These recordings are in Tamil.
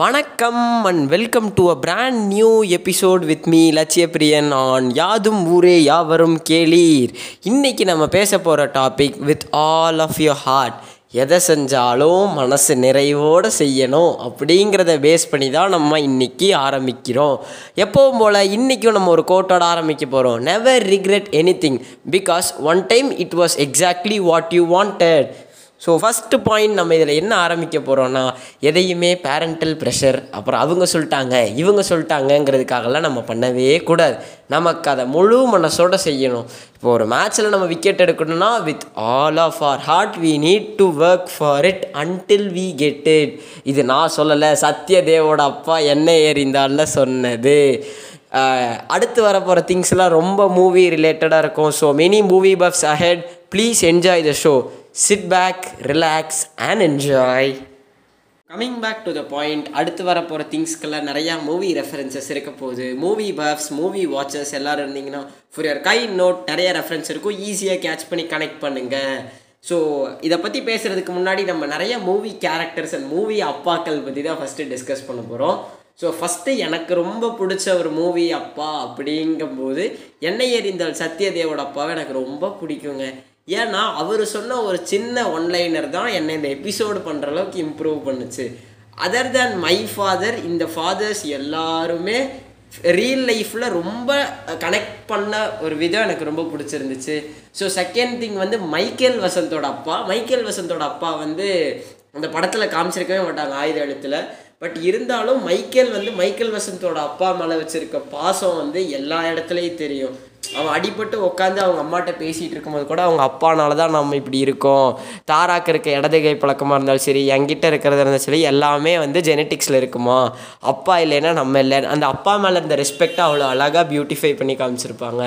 வணக்கம் and welcome to a brand new episode with me Lakshiya Priyan on யாதும் ஊரே யாவரும் கேளீர். இன்னைக்கு நம்ம பேச போகிற topic with all of your heart எதை செஞ்சாலும் மனசு நிறைவோடு செய்யணும் அப்படிங்கிறத பேஸ் பண்ணி தான் நம்ம இன்றைக்கி ஆரம்பிக்கிறோம். எப்பவும் போல் இன்றைக்கும் நம்ம ஒரு கோட்டோட ஆரம்பிக்க போகிறோம் never regret anything because one time it was exactly what you wanted so first point நம்ம இதில் என்ன ஆரம்பிக்க போகிறோன்னா எதையுமே பேரண்டல் ப்ரெஷர் அப்புறம் அவங்க சொல்லிட்டாங்க இவங்க சொல்லிட்டாங்கங்கிறதுக்காகலாம் நம்ம பண்ணவே கூடாது. நமக்கு அதை முழு மனசோட செய்யணும். இப்போ ஒரு மேட்ச்சில் நம்ம விக்கெட் எடுக்கணும்னா with all of our heart we need to work for it until we get it இது நான் சொல்லலை சத்யதேவோட அப்பா என்ன ஏறிந்தால சொன்னது. அடுத்து வரப்போகிற திங்ஸ்லாம் ரொம்ப மூவி ரிலேட்டடாக இருக்கும். So many movie buffs ahead please enjoy the show sit back relax and enjoy coming back to the point அடுத்து வர போகிற திங்ஸ்க்கெல்லாம் நிறையா மூவி ரெஃபரன்சஸ் இருக்க போகுது. மூவி பஃப்ஸ் மூவி வாட்சர்ஸ் எல்லோரும் இருந்தீங்கன்னா ஃபார் யர் கை நோட் நிறைய ரெஃபரன்ஸ் இருக்கும். ஈஸியாக கேட்ச் பண்ணி கனெக்ட் பண்ணுங்கள் ஸோ இதை பற்றி பேசுகிறதுக்கு முன்னாடி நம்ம நிறைய மூவி கேரக்டர்ஸ் அண்ட் மூவி அப்பாக்கள் பற்றி தான் ஃபஸ்ட்டு டிஸ்கஸ் பண்ண போகிறோம் ஸோ ஃபஸ்ட்டு எனக்கு ரொம்ப பிடிச்ச ஒரு மூவி அப்பா அப்படிங்கும்போது என்னை எறிந்தால் சத்யதேவோட அப்பாவை எனக்கு ரொம்ப பிடிக்குங்க. ஏன்னா அவர் சொன்ன ஒரு சின்ன ஒன்லைனர் தான் என்னை இந்த எபிசோடு பண்ணுற அளவுக்கு இம்ப்ரூவ் பண்ணுச்சு. அதர் தேன் மை ஃபாதர் இந்த ஃபாதர்ஸ் எல்லாருமே ரியல் லைஃப்பில் ரொம்ப கனெக்ட் பண்ண ஒரு விதம் எனக்கு ரொம்ப பிடிச்சிருந்துச்சு. ஸோ செகண்ட் திங் வந்து மைக்கேல் வசந்தோட அப்பா. மைக்கேல் வசந்தோட அப்பா வந்து அந்த படத்தில் காமிச்சிருக்கவே மாட்டாங்க ஆயுத எழுத்தில். பட் இருந்தாலும் மைக்கேல் வந்து மைக்கேல் வசந்தோட அப்பா மேலே வச்சுருக்க பாசம் வந்து எல்லா இடத்துலையும் தெரியும். அவன் அடிபட்டு உட்காந்து அவங்க அம்மாட்ட பேசிகிட்டு இருக்கும்போது கூட அவங்க அப்பானால தான் நம்ம இப்படி இருக்கோம். தாராக்கு இருக்க இடதுகை பழக்கமாக இருந்தாலும் சரி என்கிட்ட இருக்கிறதா இருந்தாலும் சரி எல்லாமே வந்து ஜெனட்டிக்ஸில் இருக்குமா? அப்பா இல்லைன்னா நம்ம இல்லை. அந்த அப்பா மேலே இருந்த ரெஸ்பெக்டை அவ்வளோ அழகாக பியூட்டிஃபை பண்ணி காமிச்சிருப்பாங்க.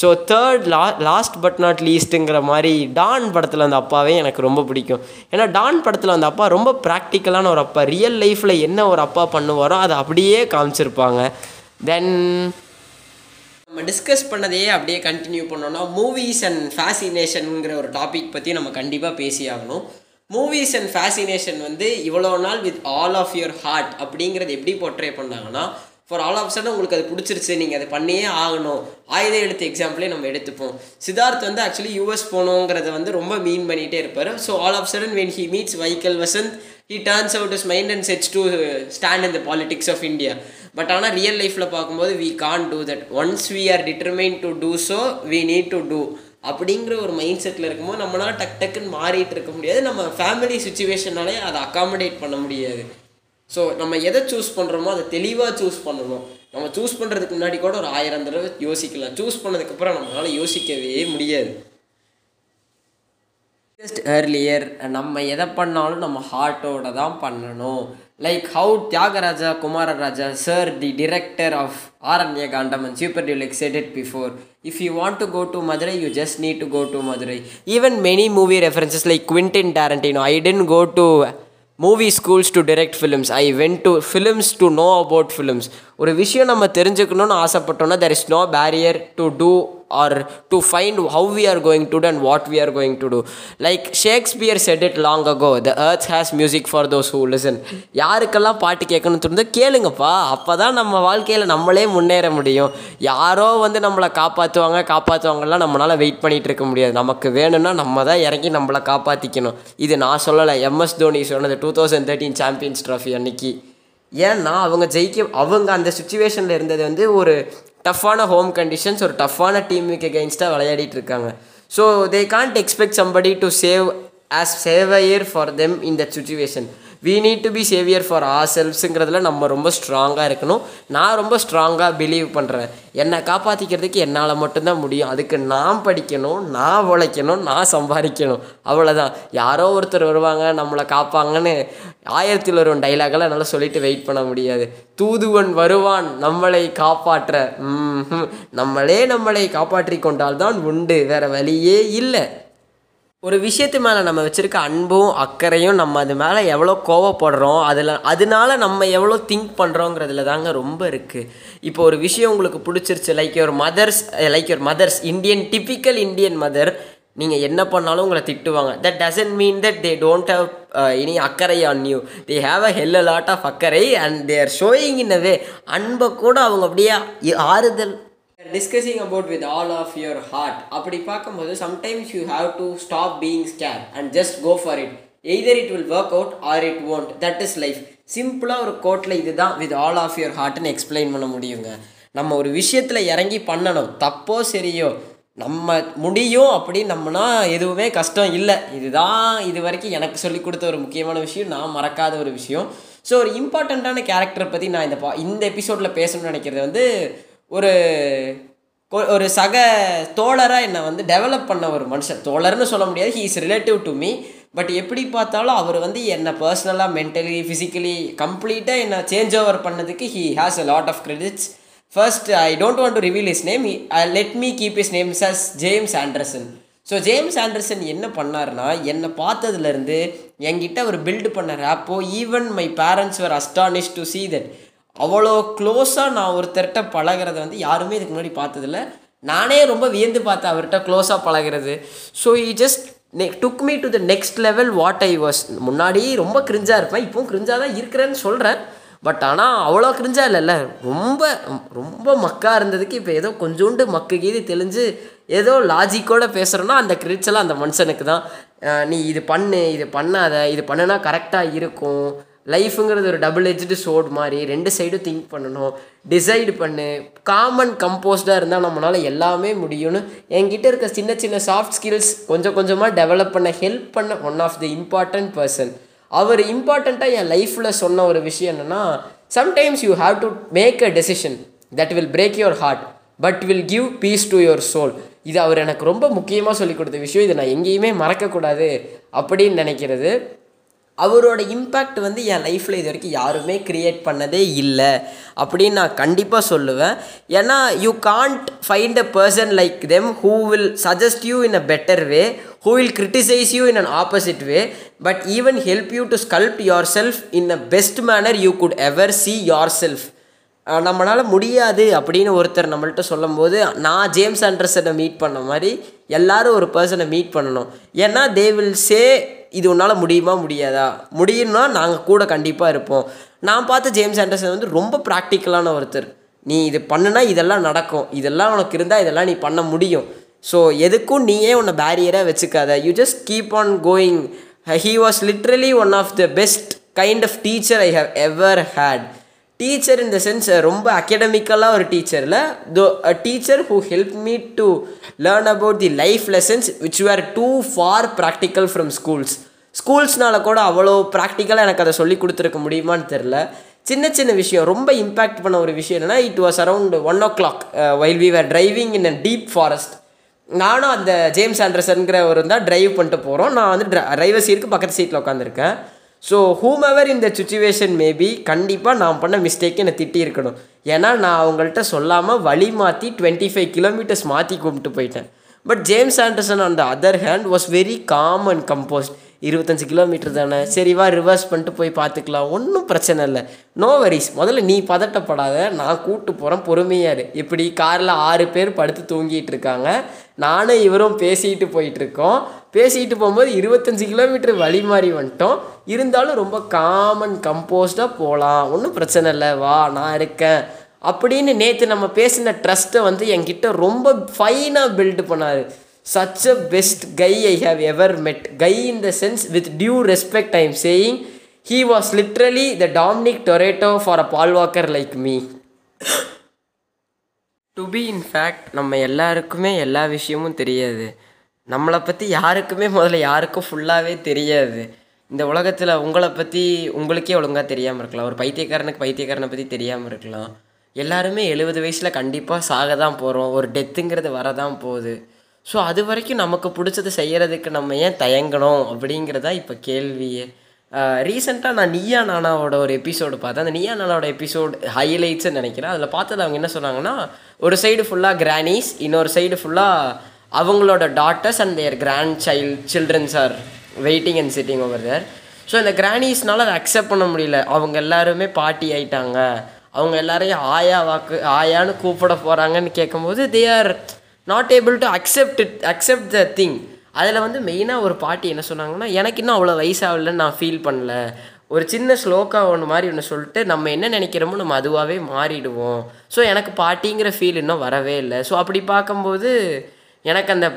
ஸோ தேர்ட் லா லாஸ்ட் பட் நாட் லீஸ்ட்டுங்கிற மாதிரி டான் படத்தில் அந்த அப்பாவே எனக்கு ரொம்ப பிடிக்கும். ஏன்னா டான் படத்தில் அந்த அப்பா ரொம்ப ப்ராக்டிக்கலான ஒரு அப்பா. ரியல் லைஃப்பில் என்ன ஒரு அப்பா பண்ணுவாரோ அதை அப்படியே காமிச்சிருப்பாங்க. தென் நம்ம டிஸ்கஸ் பண்ணதையே அப்படியே கண்டினியூ பண்ணோம்னா மூவிஸ் அண்ட் ஃபேசினேஷனுங்கிற ஒரு டாபிக் பற்றி நம்ம கண்டிப்பாக பேசி ஆகணும் மூவிஸ் அண்ட் ஃபேசினேஷன் வந்து இவ்வளோ நாள் with all of your heart அப்படிங்கிறது எப்படி போர்ட்ரே பண்ணாங்கன்னா ஃபார் ஆல் ஆஃப் சடன் உங்களுக்கு அது பிடிச்சிருச்சு நீங்கள் அதை பண்ணியே ஆகணும். ஆயுதம் எடுத்து எக்ஸாம்பிளே நம்ம எடுத்துப்போம். சித்தார்த் வந்து ஆக்சுவலி யூஎஸ் போகணுங்கிறத வந்து ரொம்ப மீன் பண்ணிகிட்டே இருப்பார். So all of sudden when he meets வைக்கல் Vasanth he turns out his mind and sets to stand in the politics of India but ஆனால் ரியல் லைஃப்பில் பார்க்கும்போது we can do that once we are determined to do so we need to do அப்படிங்கிற ஒரு மைண்ட் செட்டில் இருக்கும்போது நம்மளால் டக் டக்குன்னு மாறிட்டு இருக்க முடியாது. நம்ம ஃபேமிலி சுச்சுவேஷனாலே அதை அக்காமடேட் பண்ண முடியாது. ஸோ நம்ம எதை சூஸ் பண்ணுறோமோ அதை தெளிவாக சூஸ் பண்ணணும். நம்ம சூஸ் பண்ணுறதுக்கு முன்னாடி கூட ஒரு ஆயிரம் தடவை யோசிக்கலாம். சூஸ் பண்ணதுக்கப்புறம் நம்மளால் யோசிக்கவே முடியாது. ஜஸ்ட் ஏர்லியர் நம்ம எதை பண்ணாலும் நம்ம ஹார்ட்டோட தான் பண்ணணும். like how Tyagaraja Kumararaja, sir, the director of Aranya Gandaman, Super Deluxe said it before. If you want to go to Madurai, you just need to go to Madurai. Even many movie references like Quentin Tarantino. I didn't go to movie schools to direct films. I went to films to know about films. ஒரு விஷயம் நம்ம தெரிஞ்சுக்கணும்னு ஆசைப்பட்டோம்னா there is no barrier to do or to find how we are going to and what we are going to do like Shakespeare said it long ago the earth has music for those who listen யாருக்கெல்லாம் பாட்டு கேட்கணும்னு தோணுதோ கேளுங்கப்பா. அப்போ தான் நம்ம வாழ்க்கையில் நம்மளே முன்னேற முடியும். யாரோ வந்து நம்மளை காப்பாற்றுவாங்க காப்பாற்றுவாங்கலாம் நம்மளால் வெயிட் பண்ணிகிட்டு இருக்க முடியாது. நமக்கு வேணும்னா நம்ம தான் இறங்கி நம்மளை காப்பாற்றிக்கணும் இது நான் சொல்லலை. எம்எஸ் தோனி சொன்னது two thousand thirteen champions trophy அன்னைக்கு. ஏன்னா அவங்க ஜெயிக்க அவங்க அந்த சுச்சுவேஷனில் இருந்தது வந்து ஒரு டஃப்பான ஹோம் கண்டிஷன்ஸ் ஒரு டஃப்பான டீமுக்கு எகெயின்ஸ்டாக விளையாடிட்டு இருக்காங்க. So they can't expect somebody to save us save our for them in that situation we need to be saviour for our செல்ஃப்ஸுங்கிறதுல நம்ம ரொம்ப ஸ்ட்ராங்காக இருக்கணும். நான் ரொம்ப ஸ்ட்ராங்காக பிலீவ் பண்ணுறேன் என்னை காப்பாற்றிக்கிறதுக்கு என்னால் மட்டும்தான் முடியும். அதுக்கு நான் படிக்கணும் நான் உழைக்கணும் நான் சம்பாதிக்கணும். அவ்வளோதான் யாரோ ஒருத்தர் வருவாங்க நம்மளை காப்பாங்கன்னு ஆயிரத்தில் ஒருவன் டைலாகெல்லாம் என்னால் சொல்லிட்டு வெயிட் பண்ண முடியாது. தூதுவன் வருவான் நம்மளை காப்பாற்ற. நம்மளே நம்மளை காப்பாற்றி கொண்டால் தான் உண்டு. வேறு வழியே இல்லை. ஒரு விஷயத்து மேலே நம்ம வச்சுருக்க அன்பும் அக்கறையும் நம்ம அது மேலே எவ்வளோ கோவப்படுறோம் அதில் அதனால நம்ம எவ்வளோ திங்க் பண்ணுறோங்கிறதுல தாங்க ரொம்ப இருக்குது இப்போ ஒரு விஷயம் உங்களுக்கு பிடிச்சிருச்சு like your mothers like your mothers Indian typical Indian mother நீங்கள் என்ன பண்ணாலும் உங்களை திட்டுவாங்க. That doesn't mean that they don't have any அக்கறை on you they have a hell a lot of அக்கறை and they are showing in a way அன்பை கூட அவங்க அப்படியே ஆறுதல் discussing about with all of your heart அப்படி பார்க்கும்போது sometimes you have to stop being scare and just go for it either it will work out or it won't that is life சிம்பிளாக ஒரு கோட்டில் இதுதான் வித் ஆல் ஆஃப் யுவர் ஹார்ட்னு எக்ஸ்பிளைன் பண்ண முடியுங்க. நம்ம ஒரு விஷயத்தில் இறங்கி பண்ணணும். தப்போ சரியோ நம்ம முடியும் அப்படின்னு நம்மனா எதுவுமே கஷ்டம் இல்லை. இதுதான் இது வரைக்கும் எனக்கு சொல்லி கொடுத்த ஒரு முக்கியமான விஷயம். நான் மறக்காத ஒரு விஷயம். ஸோ ஒரு இம்பார்ட்டண்ட்டான கேரக்டரை பற்றி நான் இந்த பா இந்த எபிசோடில் பேசணும்னு நினைக்கிறது வந்து ஒரு கொ- ஒரு சக தோழராக என்னை வந்து டெவலப் பண்ண ஒரு மனுஷன். தோழர்னு சொல்ல முடியாது. He is relative to me but எப்படி பார்த்தாலும் அவர் வந்து என்னை பர்சனலாக மென்டலி ஃபிசிக்கலி கம்ப்ளீட்டாக என்னை சேஞ்ச் ஓவர் பண்ணதுக்கு he has a lot of credits first I don't want to reveal his name let me keep his names as James Anderson so James Anderson என்ன பண்ணாருன்னா என்னை பார்த்ததுலேருந்து என்கிட்ட அவர் பில்டு பண்ண rapport even my parents were astonish to see that அவ்வளோ க்ளோஸாக நான் ஒருத்தர்கிட்ட பழகிறத வந்து யாருமே இதுக்கு முன்னாடி பார்த்ததில்ல. நானே ரொம்ப வியந்து பார்த்தேன் அவர்கிட்ட க்ளோஸாக பழகிறது. ஸோ இ ஜஸ்ட் நெ took me to the next level what I was முன்னாடி ரொம்ப கிரிஞ்சாக இருப்பேன் இப்போவும் கிரிஞ்சாக தான் இருக்கிறேன்னு சொல்கிறேன் பட் ஆனால் அவ்வளோ கிரிஞ்சா இல்லைல்ல. ரொம்ப ரொம்ப மக்காக இருந்ததுக்கு இப்போ ஏதோ கொஞ்சோண்டு மக்கு கீது தெளிஞ்சு ஏதோ லாஜிக்கோட பேசுகிறோன்னா அந்த கிரிச்செல்லாம் அந்த மனுஷனுக்கு தான். நீ இது பண்ணு இது பண்ணாத இது பண்ணுனா கரெக்டாக இருக்கும். லைஃபுங்கிறது ஒரு டபுள் எஜ்டு சோட் மாதிரி ரெண்டு சைடும் திங்க் பண்ணணும். டிசைடு பண்ணு. காமன் கம்போஸ்டாக இருந்தால் நம்மளால் எல்லாமே முடியும்னு என்கிட்ட இருக்க சின்ன சின்ன சாஃப்ட் ஸ்கில்ஸ் கொஞ்சம் கொஞ்சமாக டெவலப் பண்ண ஹெல்ப் பண்ண one of the important person அவர் இம்பார்ட்டண்ட்டாக என் லைஃப்பில் சொன்ன ஒரு விஷயம் என்னென்னா sometimes you have to make a decision that will break your heart but will give peace to your soul இது அவர் எனக்கு ரொம்ப முக்கியமாக சொல்லி கொடுத்த விஷயம். இதை நான் எங்கேயுமே மறக்கக்கூடாது அப்படின்னு நினைக்கிறது. அவரோட இம்பேக்ட் வந்து என் லைஃப்பில் இது வரைக்கும் யாருமே க்ரியேட் பண்ணதே இல்லை. அப்படின்னு நான் கண்டிப்பாக சொல்லுவேன். ஏன்னா you can't find a person like them who will suggest you in a better way who will criticise you in an opposite way but even help you to sculpt your self in a best manner you could ever see your self நம்மளால் முடியாது அப்படின்னு ஒருத்தர் நம்மள்ட்ட சொல்லும்போது நான் ஜேம்ஸ் ஆண்டர்சனை மீட் பண்ண மாதிரி எல்லாரும் ஒரு பர்சனை மீட் பண்ணணும். ஏன்னா தே வில் சே இது உன்னால் முடியுமா முடியாதா? முடியும்னா நாங்கள் கூட கண்டிப்பாக இருப்போம். நான் பார்த்த ஜேம்ஸ் ஆண்டர்சன் வந்து ரொம்ப ப்ராக்டிக்கலான ஒருத்தர். நீ இது பண்ணுனா இதெல்லாம் நடக்கும். இதெல்லாம் உனக்கு இருந்தால் இதெல்லாம் நீ பண்ண முடியும். ஸோ எதுக்கும் நீயே உன்னை பேரியராக வச்சுக்காத. You just keep on going he was literally one of the best kind of teacher I have ever had teacher in the sense ரொம்ப அகடமிக்கலாக ஒரு டீச்சரில் though a teacher who help me to learn about the life lessons which were too far practical from schools ஸ்கூல்ஸ்னால கூட அவ்வளோ ப்ராக்டிக்கலாக எனக்கு அதை சொல்லி கொடுத்துருக்க முடியுமான்னு தெரில சின்ன சின்ன விஷயம் ரொம்ப இம்பேக்ட் பண்ண ஒரு விஷயம் என்னென்னா it was around one o'clock while we were driving in a deep forest நானும் அந்த ஜேம்ஸ் ஆண்டர்சன்கிற ஒரு தான் டிரைவ் பண்ணிட்டு போகிறோம் நான் வந்து டிரைவர் சீட்டுக்கு பக்கத்து சீட்டில் உட்காந்துருக்கேன் ஸோ ஹூம் எவர் இந்த சுச்சுவேஷன் மேபி கண்டிப்பாக நான் பண்ண மிஸ்டேக்கை என்னை திட்டி இருக்கணும் ஏன்னா நான் அவங்கள்ட்ட சொல்லாமல் வழி மாற்றி டுவெண்ட்டி ஃபைவ் கிலோமீட்டர்ஸ் மாற்றி கும்பிட்டு போயிட்டேன். But James Anderson on the other hand was very calm and composed இருபத்தஞ்சி கிலோமீட்டர் தானே? சரிவா ரிவர்ஸ் பண்ணிட்டு போய் பார்த்துக்கலாம். ஒன்றும் பிரச்சனை இல்லை. நோ வரிஸ் முதல்ல நீ பதட்டப்படாத. நான் கூப்பிட்டு போகிறேன் பொறுமையாக இரு. இப்படி காரில் ஆறு பேர் படுத்து தூங்கிட்டு இருக்காங்க. நானும் இவரும் பேசிட்டு போயிட்டுருக்கோம் பேசிகிட்டு போகும்போது இருபத்தஞ்சி கிலோமீட்டர் வழி மாறி வந்துட்டோம். இருந்தாலும் ரொம்ப காமன் கம்போஸ்டாக போகலாம் ஒன்றும் பிரச்சனை இல்லை. வா நான் இருக்கேன். அப்படின்னு நேற்று நம்ம பேசின ட்ரஸ்ட்டை வந்து என்கிட்ட ரொம்ப ஃபைனாக பில்டு பண்ணார். Such a best guy I have ever met guy in the sense with due respect I am saying he was literally the Dominic Toretto for a Paul Walker like me to be in fact நம்ம எல்லாருக்குமே எல்லா விஷயமும் தெரியாது. நம்மளை பற்றி யாருக்குமே முதல்ல யாருக்கும் ஃபுல்லாகவே தெரியாது. இந்த உலகத்தில் உங்களை பற்றி உங்களுக்கே ஒழுங்காக தெரியாமல் இருக்கலாம். ஒரு பைத்தியக்காரனுக்கு பைத்தியக்காரனை பற்றி தெரியாமல் இருக்கலாம். எல்லாருமே எழுபது வயசில் கண்டிப்பாக சாக தான் போகிறோம் ஒரு டெத்துங்கிறது வரதான் போகுது. ஸோ அது வரைக்கும் நமக்கு பிடிச்சது செய்கிறதுக்கு நம்ம ஏன் தயங்கணும் அப்படிங்கிறதா இப்போ கேள்வியே. ரீசெண்டாக நான் நீயா நானாவோட ஒரு எபிசோடு பார்த்தேன். அந்த நீயா நானாவோட எபிசோடு ஹைலைட்ஸ்ன்னு நினைக்கிறேன். அதில் பார்த்தது அவங்க என்ன சொன்னாங்கன்னா ஒரு சைடு ஃபுல்லாக கிரானிஸ் இன்னொரு சைடு ஃபுல்லாக அவங்களோட daughters and their grand child children's are waiting and sitting over there so இந்த கிரானிஸ்னால அதை அக்செப்ட் பண்ண முடியல. அவங்க எல்லாருமே பாட்டி ஆயிட்டாங்க. அவங்க எல்லாரையும் ஆயா வாக்கு ஆயான்னு கூப்பிட போகிறாங்கன்னு கேட்கும்போது they are not able to accept it accept the thing அதில் வந்து மெயினாக ஒரு பாட்டி என்ன சொன்னாங்கன்னா எனக்கு இன்னும் அவ்வளோ வயசாகலன்னு நான் ஃபீல் பண்ணல. ஒரு சின்ன ஸ்லோக்கா ஒன்று மாதிரி ஒன்று சொல்லிட்டு நம்ம என்ன நினைக்கிறோமோ நம்ம அதுவாகவே மாறிடுவோம். ஸோ எனக்கு பாட்டிங்கிற ஃபீல் இன்னும் வரவே இல்லை. ஸோ அப்படி பார்க்கும்போது எனக்கு அந்த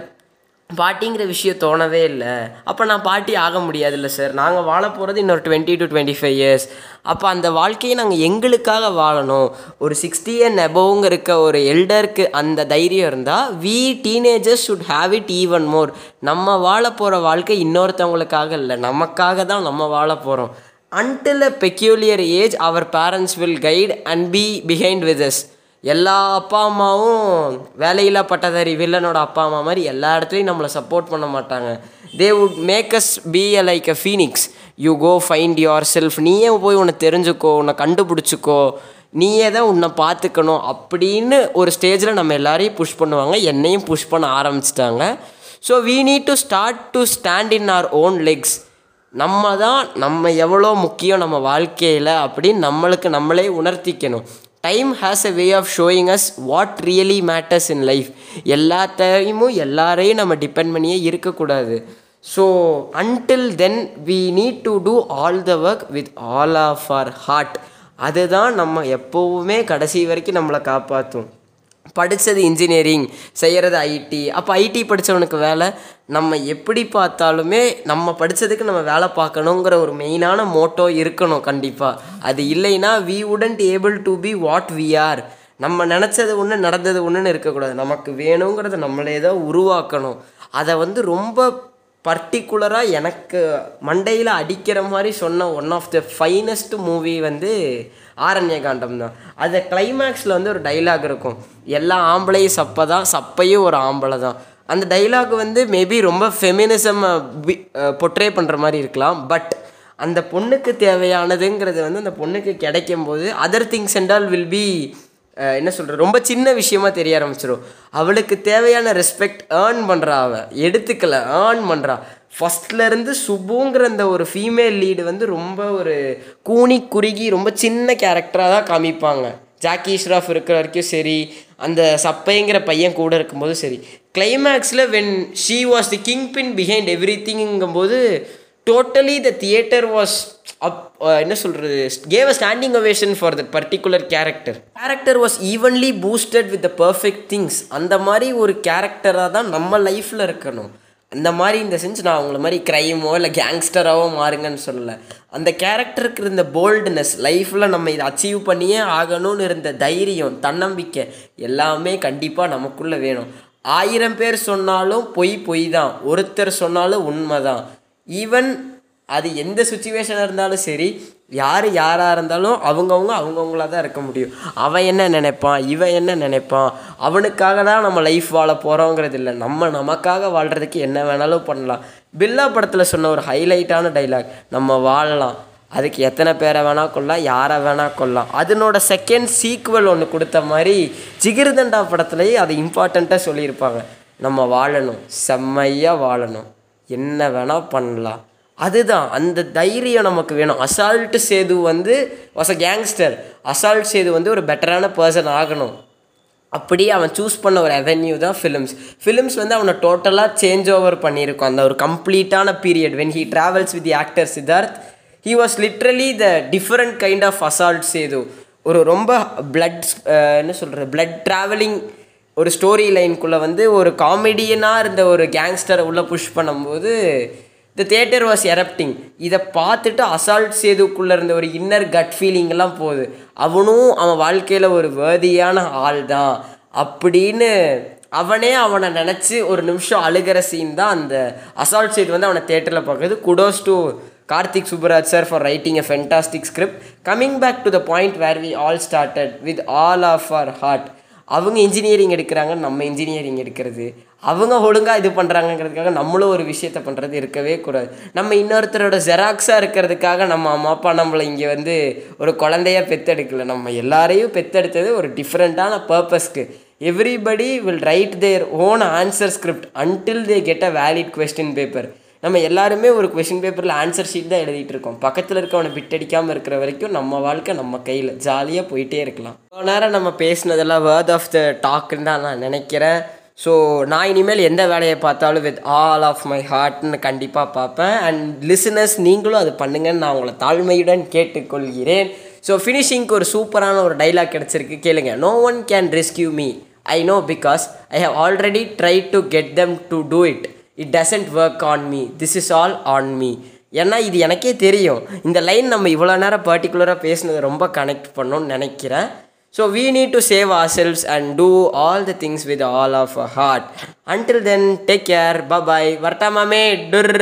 பாட்டிங்கிற விஷயம் தோணவே இல்லை. அப்போ நான் பாட்டி ஆக முடியாதுல்ல சார் நாங்கள் வாழ போகிறது இன்னொரு twenty two twenty five years அப்போ அந்த வாழ்க்கையை நாங்கள் எங்களுக்காக வாழணும். ஒரு சிக்ஸ்டி அண்ட் அபவுங்க இருக்க ஒரு எல்டருக்கு அந்த தைரியம் இருந்தால் we teenagers should have it even more நம்ம வாழ போகிற வாழ்க்கை இன்னொருத்தவங்களுக்காக இல்லை. நமக்காக தான் நம்ம வாழ போகிறோம் until a peculiar age our parents will guide and be behind with us எல்லா அப்பா அம்மாவும் வேலையில்லா பட்டதாரி வில்லனோட அப்பா அம்மா மாதிரி எல்லா இடத்துலையும் நம்மளை சப்போர்ட் பண்ண மாட்டாங்க. They would make us be a like a phoenix you go find your self நீயே போய் உன்னை தெரிஞ்சுக்கோ உன்னை கண்டுபிடிச்சிக்கோ. நீயே தான் உன்னை பார்த்துக்கணும் அப்படின்னு ஒரு ஸ்டேஜில் நம்ம எல்லாரையும் புஷ் பண்ணுவாங்க. என்னையும் புஷ் பண்ண ஆரம்பிச்சிட்டாங்க. So we need to start to stand in our own legs நம்ம தான் நம்ம எவ்வளோ முக்கியம் நம்ம வாழ்க்கையில் அப்படின்னு நம்மளுக்கு நம்மளே உணர்த்திக்கணும். Time has a way of showing us what really matters in life எல்லாத்தையுமும் எல்லாரையும் நம்ம டிபெண்ட் பண்ணியே இருக்கக்கூடாது. So until then we need to do all the work with all of our heart அதுதான் நம்ம எப்போவுமே கடைசி வரைக்கும் நம்மளை காப்பாற்றும் படித்தது இன்ஜினியரிங் செய்கிறது ஐடி அப்போ ஐடி படித்தவனுக்கு வேலை நம்ம எப்படி பார்த்தாலுமே நம்ம படித்ததுக்கு நம்ம வேலை பார்க்கணுங்கிற ஒரு மெயினான மோட்டோ இருக்கணும் கண்டிப்பாக அது இல்லைன்னா we wouldn't able to be what we are நம்ம நினச்சது ஒன்று நடந்தது ஒன்றுன்னு இருக்கக்கூடாது. நமக்கு வேணுங்கிறத நம்மளே தான் உருவாக்கணும். அதை வந்து ரொம்ப பர்டிகுலராக எனக்கு மண்டையில் அடிக்கிற மாதிரி சொன்ன one of the finest movie வந்து ஆரண்ய காண்டம் தான் அது கிளைமேக்ஸில் வந்து ஒரு டைலாக் இருக்கும். எல்லா ஆம்பளையும் சப்பை தான் சப்பையும் ஒரு ஆம்பளை தான். அந்த டைலாக் வந்து மேபி ரொம்ப ஃபெமினிசம் பொட்ரே பண்ணுற மாதிரி இருக்கலாம். பட் அந்த பொண்ணுக்கு தேவையானதுங்கிறது வந்து அந்த பொண்ணுக்கு கிடைக்கும் போது other things and all will be என்ன சொல்கிறது ரொம்ப சின்ன விஷயமா தெரிய ஆரம்பிச்சிடும் அவளுக்கு தேவையான ரெஸ்பெக்ட் ஏர்ன் பண்ணுறா அவள் எடுத்துக்கல ஏர்ன் பண்ணுறா ஃபஸ்ட்லேருந்து சுபுங்கிற அந்த ஒரு ஃபீமேல் லீடு வந்து ரொம்ப ஒரு கூனி குறுகி ரொம்ப சின்ன கேரக்டராக தான் காமிப்பாங்க. ஜாக்கி ஷ்ராஃப் இருக்கிற வரைக்கும் சரி அந்த சப்பைங்கிற பையன் கூட இருக்கும்போது சரி. கிளைமேக்ஸில் when she was the kingpin behind every திங்கும்போது totally the theatre was up என்ன சொல்கிறது gave a standing ovation for that particular character character was evenly boosted with the perfect things அந்த மாதிரி ஒரு கேரக்டராக தான் நம்ம லைஃப்பில் இருக்கணும். அந்த மாதிரி இந்த சென்ஸ் நான் அவங்கள மாதிரி க்ரைமோ இல்லை கேங்ஸ்டராகவோ மாறுங்கன்னு சொல்லலை. அந்த கேரக்டருக்கு இருந்த போல்டுனஸ் லைஃப்பில் நம்ம இதை அச்சீவ் பண்ணியே ஆகணும்னு இருந்த தைரியம் தன்னம்பிக்கை எல்லாமே கண்டிப்பாக நமக்குள்ளே வேணும். ஆயிரம் பேர் சொன்னாலும் பொய் பொய் தான். ஒருத்தர் சொன்னாலும் உண்மை தான் ஈவன் அது எந்த சுச்சுவேஷனாக இருந்தாலும் சரி யார் யாராக இருந்தாலும் அவங்கவுங்க அவங்கவுங்களா தான் இருக்க முடியும். அவன் என்ன நினைப்பான் இவன் என்ன நினைப்பான் அவனுக்காக தான் நம்ம லைஃப் வாழ போகிறோங்கிறது இல்லை. நம்ம நமக்காக வாழ்கிறதுக்கு என்ன வேணாலும் பண்ணலாம். பில்லா படத்தில் சொன்ன ஒரு ஹைலைட்டான டைலாக் நம்ம வாழலாம். அதுக்கு எத்தனை பேரை வேணால் கொள்ளலாம் யாரை வேணால் கொள்ளலாம் அதனோட செகண்ட் சீக்குவல் ஒன்று கொடுத்த மாதிரி ஜிகிர்தண்டா படத்துலேயே அது இம்பார்ட்டண்ட்டாக சொல்லியிருப்பாங்க. நம்ம வாழணும் செம்மையாக வாழணும். என்ன வேணால் பண்ணலாம். அதுதான் அந்த தைரியம் நமக்கு வேணும். அசால்ட்டு சேது வந்து was a gangster assault Sethu வந்து ஒரு பெட்டரான பர்சன் ஆகணும். அப்படியே அவன் சூஸ் பண்ண ஒரு அவென்யூ தான் ஃபிலிம்ஸ் ஃபிலிம்ஸ் வந்து அவனை டோட்டலாக சேஞ்ச் ஓவர் பண்ணியிருக்கும். அந்த ஒரு கம்ப்ளீட்டான period when he travels with the actor Siddharth he was literally the different kind of assault Sethu. ஒரு ரொம்ப பிளட் என்ன சொல்கிறது பிளட் ட்ராவலிங் ஒரு ஸ்டோரி லைனுக்குள்ளே வந்து ஒரு காமெடியனாக இருந்த ஒரு கேங்ஸ்டரை உள்ளே புஷ் பண்ணும்போது த தேட்டர் வாஸ் எரப்டிங் இதை பார்த்துட்டு அசால்ட் சேதுக்குள்ளே இருந்த ஒரு இன்னர் கட் ஃபீலிங்கெல்லாம் போகுது. அவனும் அவன் வாழ்க்கையில் ஒரு வேதியான ஆள் தான் அப்படின்னு அவனே அவனை நினச்சி ஒரு நிமிஷம் அழுகிற சீன் தான் அந்த அசால்ட் சேது வந்து அவனை தேட்டரில் பார்க்குறது. Kudos to Karthik Subbaraj sir for writing a fantastic script coming back to the point where we all started with all of our heart அவங்க இன்ஜினியரிங் எடுக்கிறாங்க நம்ம இன்ஜினியரிங் எடுக்கிறது. அவங்க ஒழுங்காக இது பண்ணுறாங்கங்கிறதுக்காக நம்மளும் ஒரு விஷயத்த பண்ணுறது இருக்கவே கூடாது. நம்ம இன்னொருத்தரோட ஜெராக்ஸாக இருக்கிறதுக்காக நம்ம அம்மா அப்பா நம்மளை இங்கே வந்து ஒரு குழந்தையாக பெத்தெடுக்கல. நம்ம எல்லாரையும் பெத்தெடுத்தது ஒரு டிஃப்ரெண்ட்டான பர்பஸ்க்கு everybody will write their own answer script until they get a valid question paper நம்ம எல்லாருமே ஒரு கொஷின் பேப்பரில் ஆன்சர் ஷீட் தான் எழுதிட்டு இருக்கோம். பக்கத்தில் இருக்கவனை பிட்டடிக்காமல் இருக்கிற வரைக்கும் நம்ம வாழ்க்கை நம்ம கையில் ஜாலியாக போயிட்டே இருக்கலாம். இவ்வளோ நேரம் நம்ம பேசினதெல்லாம் வேர்ட் ஆஃப் த டாக்குன்னு தான் நான் நினைக்கிறேன். ஸோ நான் இனிமேல் எந்த வேலையை பார்த்தாலும் வித் ஆல் ஆஃப் மை ஹார்ட்னு கண்டிப்பாக பார்ப்பேன். அண்ட் லிசனர்ஸ் நீங்களும் அது பண்ணுங்கன்னு நான் உங்களை தாழ்மையுடன் கேட்டுக்கொள்கிறேன். ஸோ ஃபினிஷிங்க்கு ஒரு சூப்பரான ஒரு டைலாக் கிடச்சிருக்கு. கேளுங்க. No one can rescue me I know because I have already try to get them to do it it doesn't work on me this is all on me ஏன்னா இது எனக்கே தெரியும். இந்த லைன் நம்ம இவ்வளோ நேரம் பர்டிகுலராக பேசினது ரொம்ப கனெக்ட் பண்ணணும்னு நினைக்கிறேன். So we need to save our selves and do all the things with all of a heart until then take care bye bye வரட்டா மாமே. டுர்